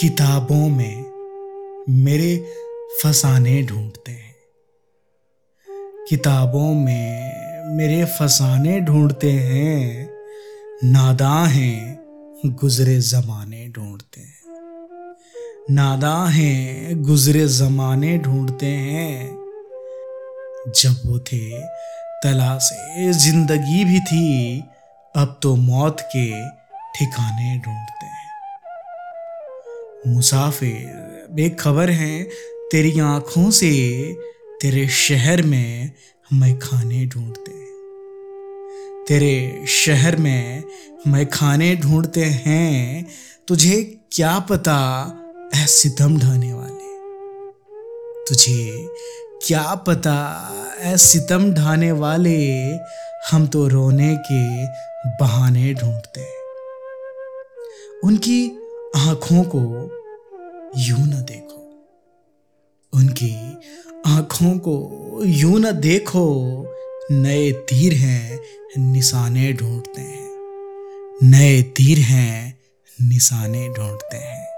किताबों में मेरे फसाने ढूंढते हैं। किताबों में मेरे फसाने ढूंढते हैं। नादा हैं, गुजरे जमाने ढूंढते हैं। नादा हैं, गुजरे जमाने ढूंढते हैं। जब वो थे तला से ज़िंदगी भी थी, अब तो मौत के ठिकाने ढूंढते हैं। मुसाफिर, बेखबर हैं तेरी आँखों से, तेरे शहर में मैं खाने ढूंढते तेरे शहर में मैं खाने ढूंढते हैं, तुझे क्या पता ऐ सितम ढाने वाले। तुझे क्या पता ऐ सितम ढाने वाले, हम तो रोने के बहाने ढूंढते उनकी आँखों को यूँ न देखो। उनकी आँखों को यूँ न देखो। नए तीर हैं, निशाने ढूंढते हैं। नए तीर हैं, निशाने ढूंढते हैं।